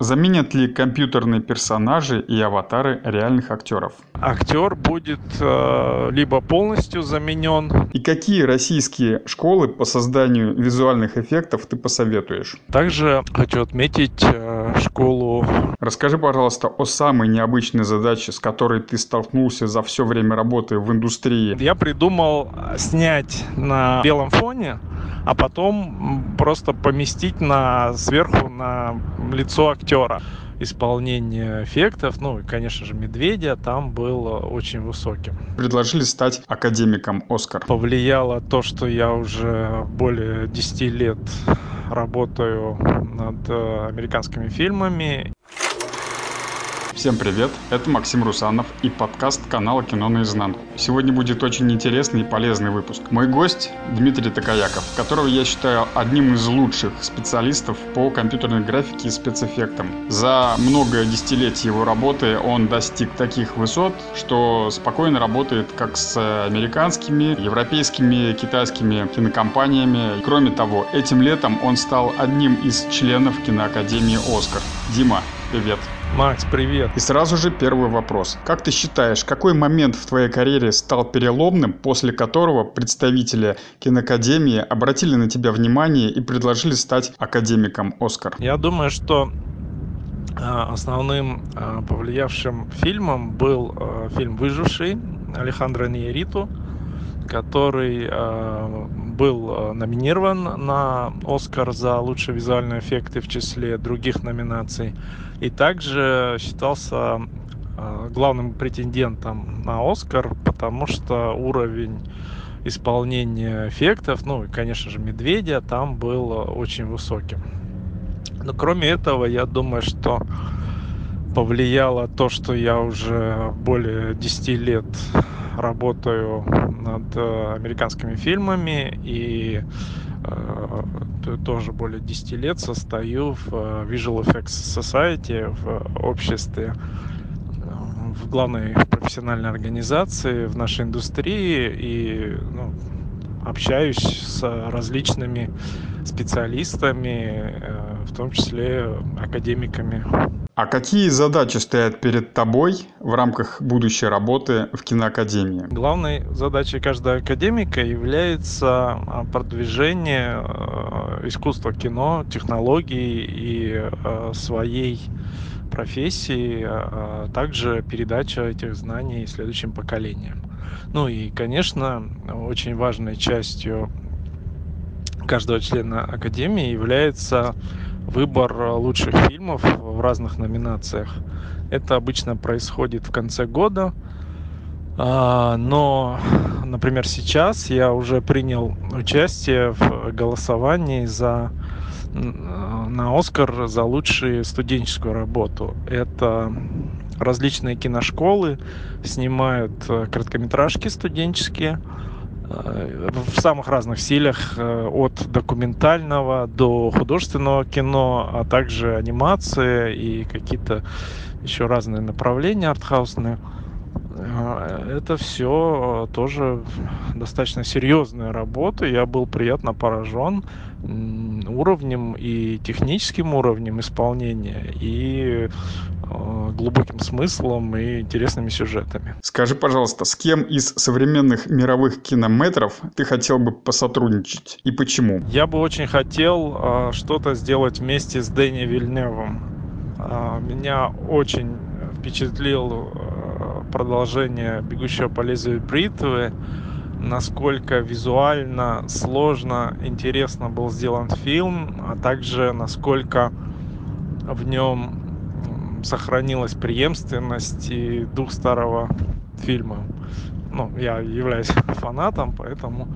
Заменят ли компьютерные персонажи и аватары реальных актеров? Актер будет э, либо полностью заменен. И какие российские школы по созданию визуальных эффектов ты посоветуешь? Также хочу отметить э, школу. Расскажи, пожалуйста, о самой необычной задаче, с которой ты столкнулся за все время работы в индустрии. Я придумал снять на белом фоне а потом просто поместить на сверху на лицо актера исполнение эффектов, ну и, конечно же, Медведя там был очень высоким. Предложили стать академиком Оскар. Повлияло то, что я уже более 10 лет работаю над э, американскими фильмами. Всем привет, это Максим Русанов и подкаст канала Кино наизнанку. Сегодня будет очень интересный и полезный выпуск. Мой гость Дмитрий Такаяков, которого я считаю одним из лучших специалистов по компьютерной графике и спецэффектам. За много десятилетий его работы он достиг таких высот, что спокойно работает как с американскими, европейскими, китайскими кинокомпаниями. Кроме того, этим летом он стал одним из членов киноакадемии «Оскар». Дима, привет. Макс, привет. И сразу же первый вопрос. Как ты считаешь, какой момент в твоей карьере стал переломным, после которого представители киноакадемии обратили на тебя внимание и предложили стать академиком Оскар? Я думаю, что а, основным а, повлиявшим фильмом был а, фильм «Выживший» Алехандро Ниериту, который был номинирован на Оскар за лучшие визуальные эффекты в числе других номинаций и также считался а, главным претендентом на Оскар, потому что уровень исполнения эффектов, ну и, конечно же, Медведя там был очень высоким. Но кроме этого, я думаю, что повлияло то, что я уже более 10 лет работаю над э, американскими фильмами и Э, тоже более 10 лет состою в э, Visual Effects Society, в обществе, в главной профессиональной организации в нашей индустрии и ну, общаюсь с различными специалистами, в том числе академиками. А какие задачи стоят перед тобой в рамках будущей работы в киноакадемии? Главной задачей каждого академика является а, продвижение э, искусства кино, технологий и э, своей профессии, а, а также передача этих знаний следующим поколениям. Ну и, конечно, очень важной частью каждого члена академии является выбор э, лучших фильмов в разных номинациях. Это обычно происходит в конце года. А, но, например, сейчас я уже принял участие в голосовании за на Оскар за лучшую студенческую работу. Это различные киношколы снимают э, короткометражки студенческие, Э, в самых разных стилях, э, от документального до художественного кино, а также анимации и какие-то еще разные направления артхаусные. Э, это все тоже достаточно серьезная работа. Я был приятно поражен уровнем и техническим уровнем исполнения, и глубоким смыслом и интересными сюжетами. Скажи, пожалуйста, с кем из современных мировых кинометров ты хотел бы посотрудничать и почему? Я бы очень хотел э, что-то сделать вместе с Дэнни Вильневым. Э, меня очень впечатлил э, продолжение «Бегущего по лезвию бритвы», насколько визуально сложно, интересно был сделан фильм, а также насколько в нем сохранилась преемственность и дух старого фильма. Ну, я являюсь фанатом, поэтому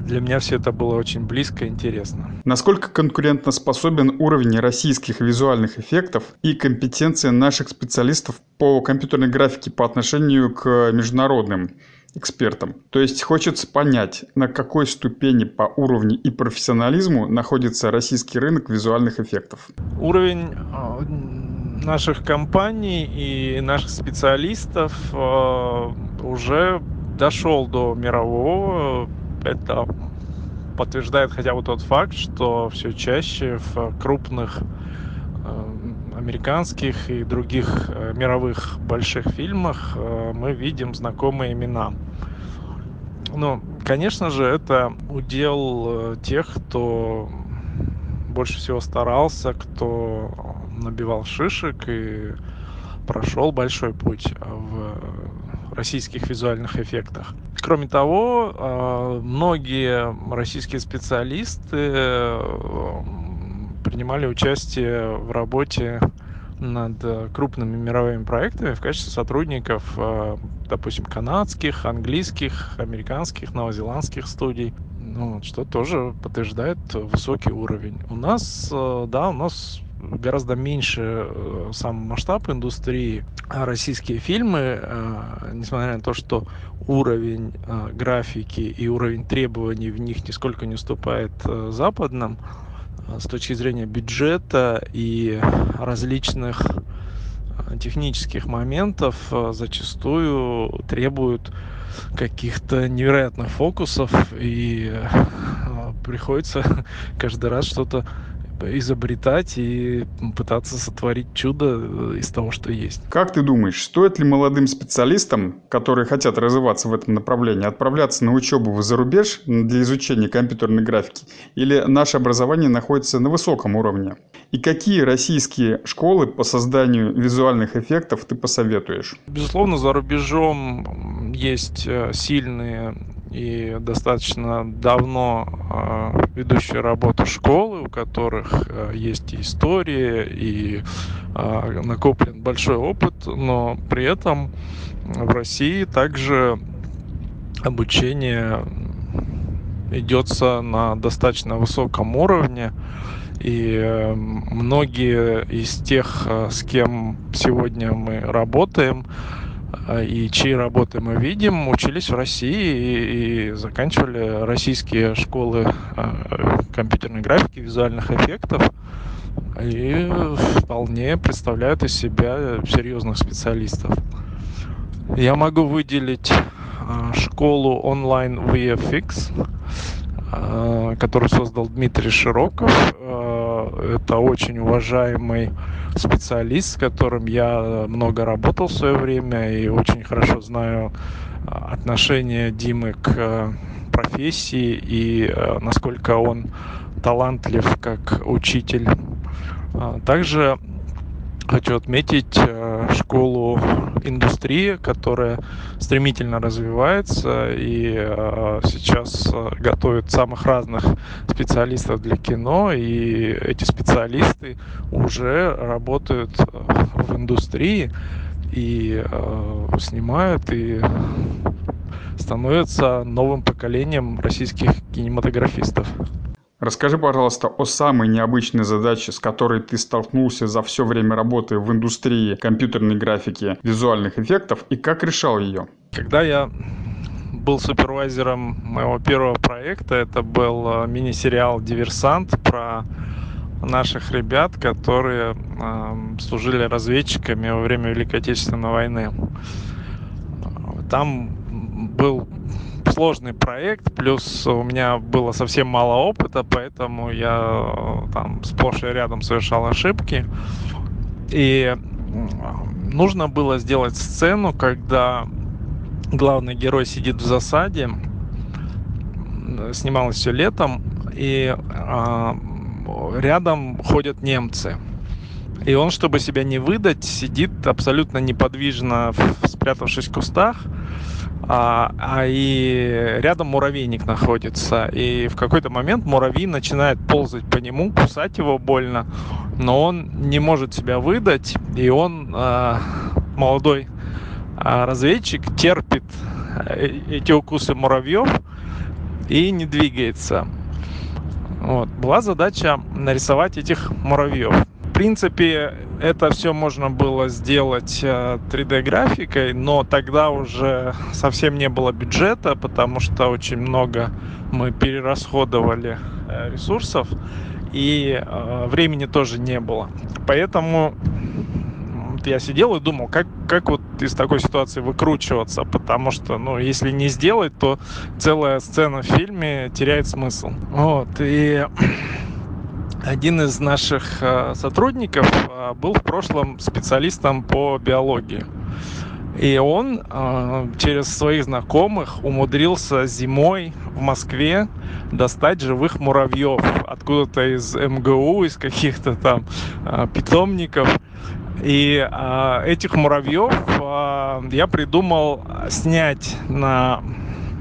для меня все это было очень близко и интересно. Насколько конкурентоспособен уровень российских визуальных эффектов и компетенция наших специалистов по компьютерной графике по отношению к международным экспертам. То есть хочется понять, на какой ступени по уровню и профессионализму находится российский рынок визуальных эффектов. Уровень а, наших компаний и наших специалистов а, уже дошел до мирового. Это подтверждает хотя бы тот факт, что все чаще в крупных а, американских и других э, мировых больших фильмах э, мы видим знакомые имена. Ну, конечно же, это удел э, тех, кто больше всего старался, кто набивал шишек и прошел большой путь в российских визуальных эффектах. Кроме того, многие российские специалисты принимали участие в работе над крупными мировыми проектами в качестве сотрудников, э, допустим, канадских, английских, американских, новозеландских студий, ну, что тоже подтверждает высокий уровень. У нас, э, да, у нас гораздо меньше сам масштаб индустрии. А российские фильмы, несмотря на то, что уровень графики и уровень требований в них нисколько не уступает западным, с точки зрения бюджета и различных э, технических моментов э, зачастую требуют каких-то невероятных фокусов и э, приходится каждый раз что-то изобретать и пытаться сотворить чудо э, из того, что есть. Как ты думаешь, стоит ли молодым специалистам, которые хотят развиваться в этом направлении, отправляться на учебу за рубеж для изучения компьютерной графики, или наше образование находится на высоком уровне? И какие российские школы по созданию визуальных эффектов ты посоветуешь? Безусловно, за рубежом есть э, сильные и достаточно давно э, ведущие работу школы, у которых э, есть и история, и э, накоплен большой опыт, но при этом в России также обучение идется на достаточно высоком уровне. И э, многие из тех, э, с кем сегодня мы работаем, а, и чьи работы мы видим, учились в России и, и заканчивали российские школы а, компьютерной графики, визуальных эффектов и вполне представляют из себя серьезных специалистов. Я могу выделить а, школу онлайн VFX, которую создал Дмитрий Широков. Это очень уважаемый специалист, с которым я много работал в свое время и очень хорошо знаю а, отношение Димы к э, профессии и э, насколько он талантлив как учитель. А, также хочу отметить э, школу индустрии, которая стремительно развивается и э, сейчас э, готовит самых разных специалистов для кино, и эти специалисты уже работают в индустрии и снимают и становятся новым поколением российских кинематографистов. Расскажи, пожалуйста, о самой необычной задаче, с которой ты столкнулся за все время работы в индустрии компьютерной графики, визуальных эффектов, и как решал ее. Когда я был супервайзером моего первого проекта, это был э, мини-сериал «Диверсант» про наших ребят, которые э, служили разведчиками во время Великой Отечественной войны. Там был сложный проект, плюс у меня было совсем мало опыта, поэтому я э, там сплошь и рядом совершал ошибки. И нужно было сделать сцену, когда главный герой сидит в засаде, снималось все летом, и а, рядом ходят немцы. И он, чтобы себя не выдать, сидит абсолютно неподвижно, спрятавшись в кустах а, а и рядом муравейник находится. И в какой-то момент муравей начинает ползать по нему, кусать его больно, но он не может себя выдать, и он а, молодой а, разведчик терпит э, эти укусы муравьев и не двигается. Вот. Была задача нарисовать этих муравьев принципе, это все можно было сделать 3D-графикой, э, но тогда уже совсем не было бюджета, потому что очень много мы перерасходовали э, ресурсов, и э, времени тоже не было. Поэтому я сидел и думал, как, как вот из такой ситуации выкручиваться, потому что, ну, если не сделать, то целая сцена в фильме теряет смысл. Вот, и один из наших э, сотрудников э, был в прошлом специалистом по биологии. И он э, через своих знакомых умудрился зимой в Москве достать живых муравьев откуда-то из МГУ, из каких-то там питомников. И этих муравьев я придумал снять на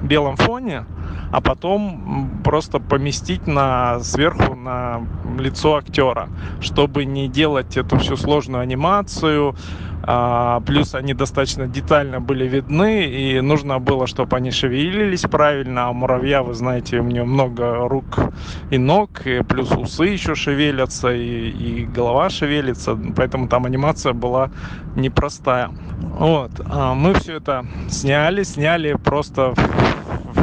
белом фоне, а потом просто поместить на сверху на лицо актера, чтобы не делать эту всю сложную анимацию, а, плюс они достаточно детально были видны, и нужно было, чтобы они шевелились правильно, а муравья, вы знаете, у него много рук и ног, и плюс усы еще шевелятся, и, и голова шевелится, поэтому там анимация была непростая. Вот, а мы все это сняли, сняли просто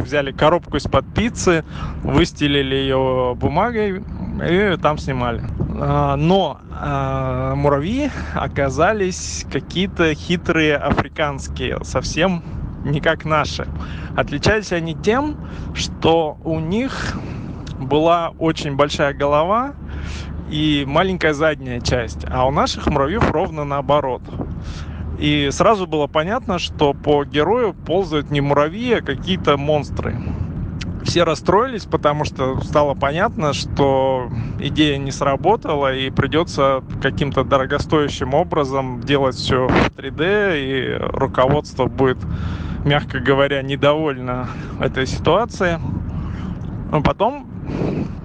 взяли коробку из-под пиццы, выстелили ее бумагой и там снимали. А, но а, муравьи оказались какие-то хитрые африканские, совсем не как наши. Отличались они тем, что у них была очень большая голова и маленькая задняя часть, а у наших муравьев ровно наоборот. И сразу было понятно, что по герою ползают не муравьи, а какие-то монстры все расстроились, потому что стало понятно, что идея не сработала и придется каким-то дорогостоящим образом делать все в 3D, и руководство будет, мягко говоря, недовольно этой ситуации. Но потом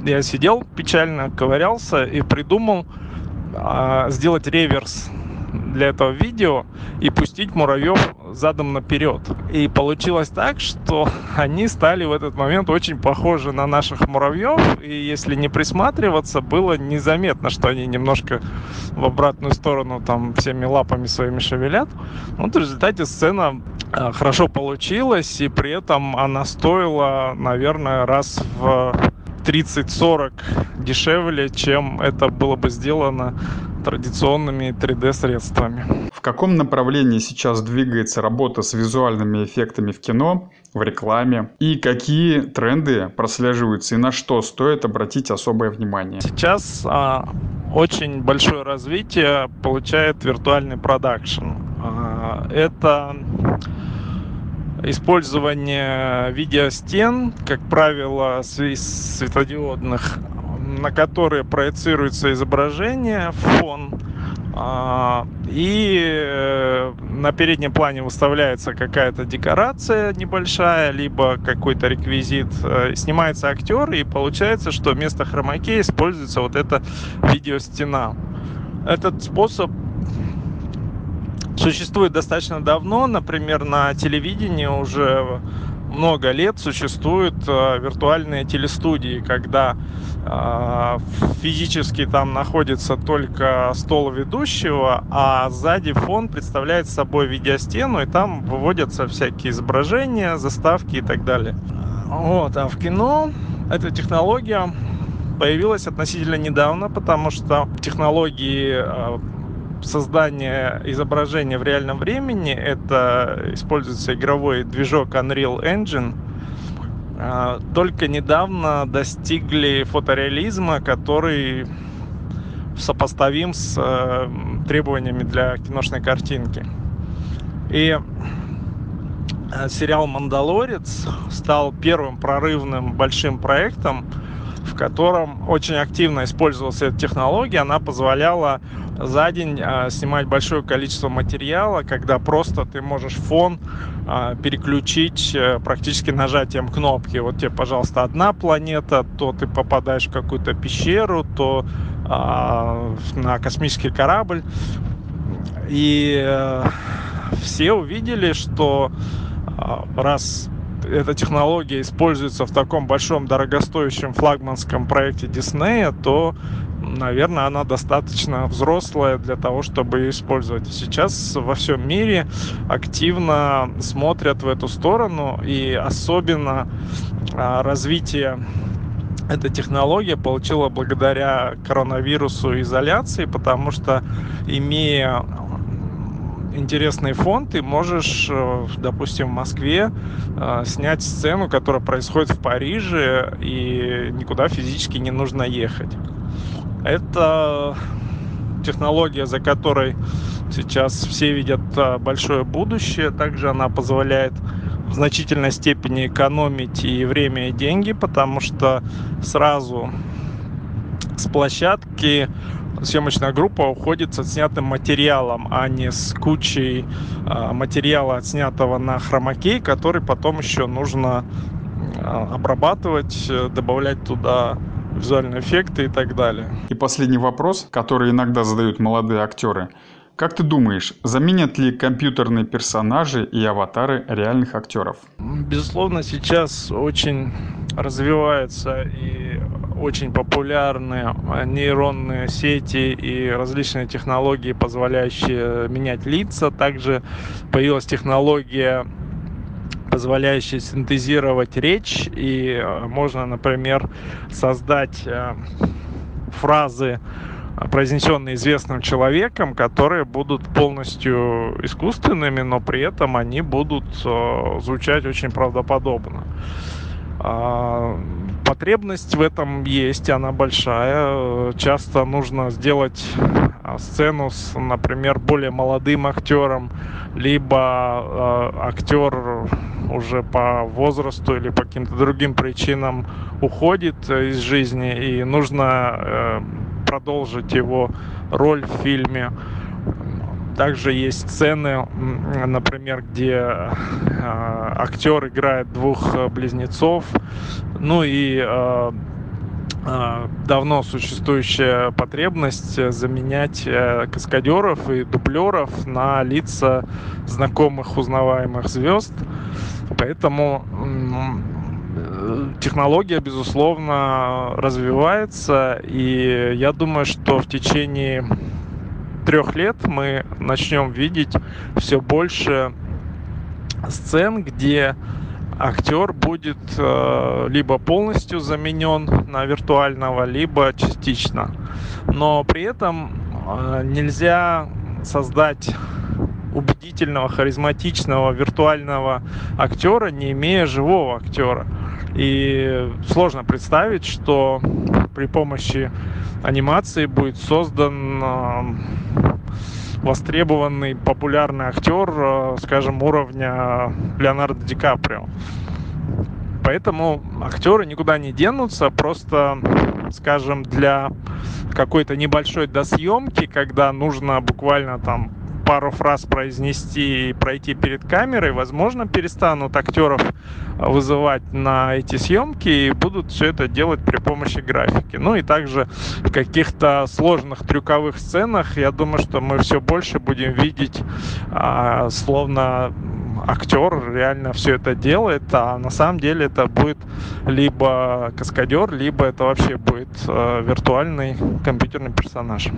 я сидел печально, ковырялся и придумал а, сделать реверс для этого видео и пустить муравьев задом наперед. И получилось так, что они стали в этот момент очень похожи на наших муравьев, и если не присматриваться, было незаметно, что они немножко в обратную сторону там всеми лапами своими шевелят. Вот в результате сцена а, хорошо получилась, и при этом она стоила, наверное, раз в 30-40 дешевле, чем это было бы сделано традиционными 3D-средствами. В каком направлении сейчас двигается работа с визуальными эффектами в кино, в рекламе? И какие тренды прослеживаются и на что стоит обратить особое внимание? Сейчас а, очень большое развитие получает виртуальный продакшн. А, это использование видеостен, как правило, светодиодных, на которые проецируется изображение, фон, а, и э, на переднем плане выставляется какая-то декорация небольшая, либо какой-то реквизит. Э, снимается актер, и получается, что вместо хромаке используется вот эта видеостена. Этот способ существует достаточно давно. Например, на телевидении уже много лет существуют э, виртуальные телестудии, когда э, физически там находится только стол ведущего, а сзади фон представляет собой видеостену, и там выводятся всякие изображения, заставки и так далее. Вот, а в кино эта технология появилась относительно недавно, потому что технологии создания изображения в реальном времени. Это используется игровой движок Unreal Engine. А, только недавно достигли фотореализма, который сопоставим с э, требованиями для киношной картинки. И э, сериал «Мандалорец» стал первым прорывным большим проектом, в котором очень активно использовалась эта технология. Она позволяла за день а, снимать большое количество материала, когда просто ты можешь фон а, переключить а, практически нажатием кнопки. Вот тебе, пожалуйста, одна планета, то ты попадаешь в какую-то пещеру, то а, на космический корабль. И а, все увидели, что раз эта технология используется в таком большом дорогостоящем флагманском проекте Диснея, то наверное, она достаточно взрослая для того, чтобы ее использовать. Сейчас во всем мире активно смотрят в эту сторону, и особенно а, развитие эта технология получила благодаря коронавирусу изоляции, потому что имея интересный фон, ты можешь, э, допустим, в Москве э, снять сцену, которая происходит в Париже, и никуда физически не нужно ехать. Это технология, за которой сейчас все видят а, большое будущее. Также она позволяет в значительной степени экономить и время, и деньги, потому что сразу с площадки съемочная группа уходит с отснятым материалом, а не с кучей э, материала, отснятого на хромакей, который потом еще нужно э, обрабатывать, добавлять туда визуальные эффекты и так далее. И последний вопрос, который иногда задают молодые актеры. Как ты думаешь, заменят ли компьютерные персонажи и аватары реальных актеров? Безусловно, сейчас очень развиваются и очень популярны нейронные сети и различные технологии, позволяющие менять лица. Также появилась технология позволяющая синтезировать речь и э, можно например создать э, фразы произнесенные известным человеком, которые будут полностью искусственными, но при этом они будут э, звучать очень правдоподобно. А, потребность в этом есть, она большая. Часто нужно сделать а, сцену с, например, более молодым актером, либо э, актер уже по возрасту или по каким-то другим причинам уходит из жизни, и нужно э, продолжить его роль в фильме. Также есть сцены, например, где э, актер играет двух э, близнецов. Ну и э, давно существующая потребность заменять каскадеров и дублеров на лица знакомых узнаваемых звезд. Поэтому технология, безусловно, развивается, и я думаю, что в течение трех лет мы начнем видеть все больше сцен, где актер будет э, либо полностью заменен на виртуального, либо частично. Но при этом э, нельзя создать убедительного, харизматичного виртуального актера, не имея живого актера. И сложно представить, что при помощи анимации будет создан э, востребованный популярный актер, э, скажем, уровня Леонардо Ди Каприо. Поэтому актеры никуда не денутся, просто, скажем, для какой-то небольшой досъемки, когда нужно буквально там пару фраз произнести и пройти перед камерой, возможно, перестанут актеров вызывать на эти съемки и будут все это делать при помощи графики. Ну и также в каких-то сложных трюковых сценах, я думаю, что мы все больше будем видеть а, словно актер реально все это делает, а на самом деле это будет либо каскадер, либо это вообще будет э, виртуальный компьютерный персонаж.